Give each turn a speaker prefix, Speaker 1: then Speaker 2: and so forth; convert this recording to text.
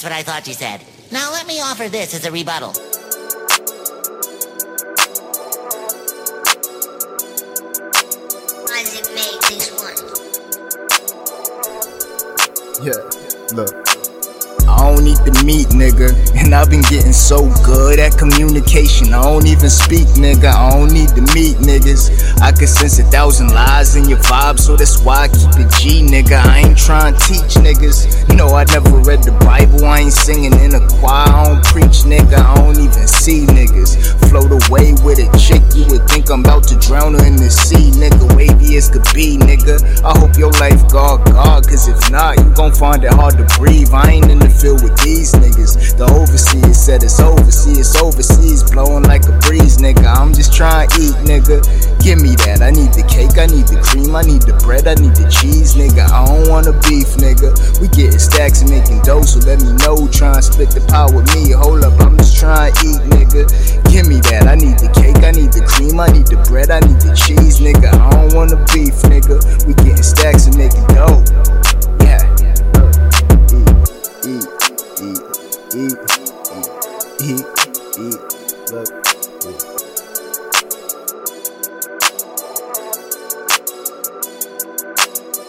Speaker 1: That's what I thought you said. Now let me offer this as a rebuttal.
Speaker 2: Why does it make this one?
Speaker 3: Yeah, look. I don't eat the meat, nigga. And I've been getting so good at communication. I don't even speak, nigga. I don't need the meat, niggas. I can sense a thousand lies in your vibe, so that's why I keep it G, nigga. I ain't trying to teach niggas. No, I never read the Bible. I ain't singing in a choir. I don't preach, nigga. I don't even see niggas. Float away with a chick, you would think I'm about to drown her in the sea, nigga. Wavy as could be, nigga. I hope your life God, God, cause if not, you gon' find it hard to breathe. I ain't in the field with these niggas. The overseer said it's overseas, overseas, blowing like a breeze, nigga. I'm just trying to eat, nigga. Give me that. I need the cake, I need the cream, I need the bread, I need the cheese, nigga. I a beef, nigga. We getting stacks and making dough, so let me know. Try and split the pot with me. Hold up, I'm just trying to eat, nigga. Give me that. I need the cake, I need the cream, I need the bread, I need the cheese, nigga. I don't want a beef, nigga. We getting stacks and making dough. Yeah. Eat, eat, eat, eat, eat, eat, eat. Look.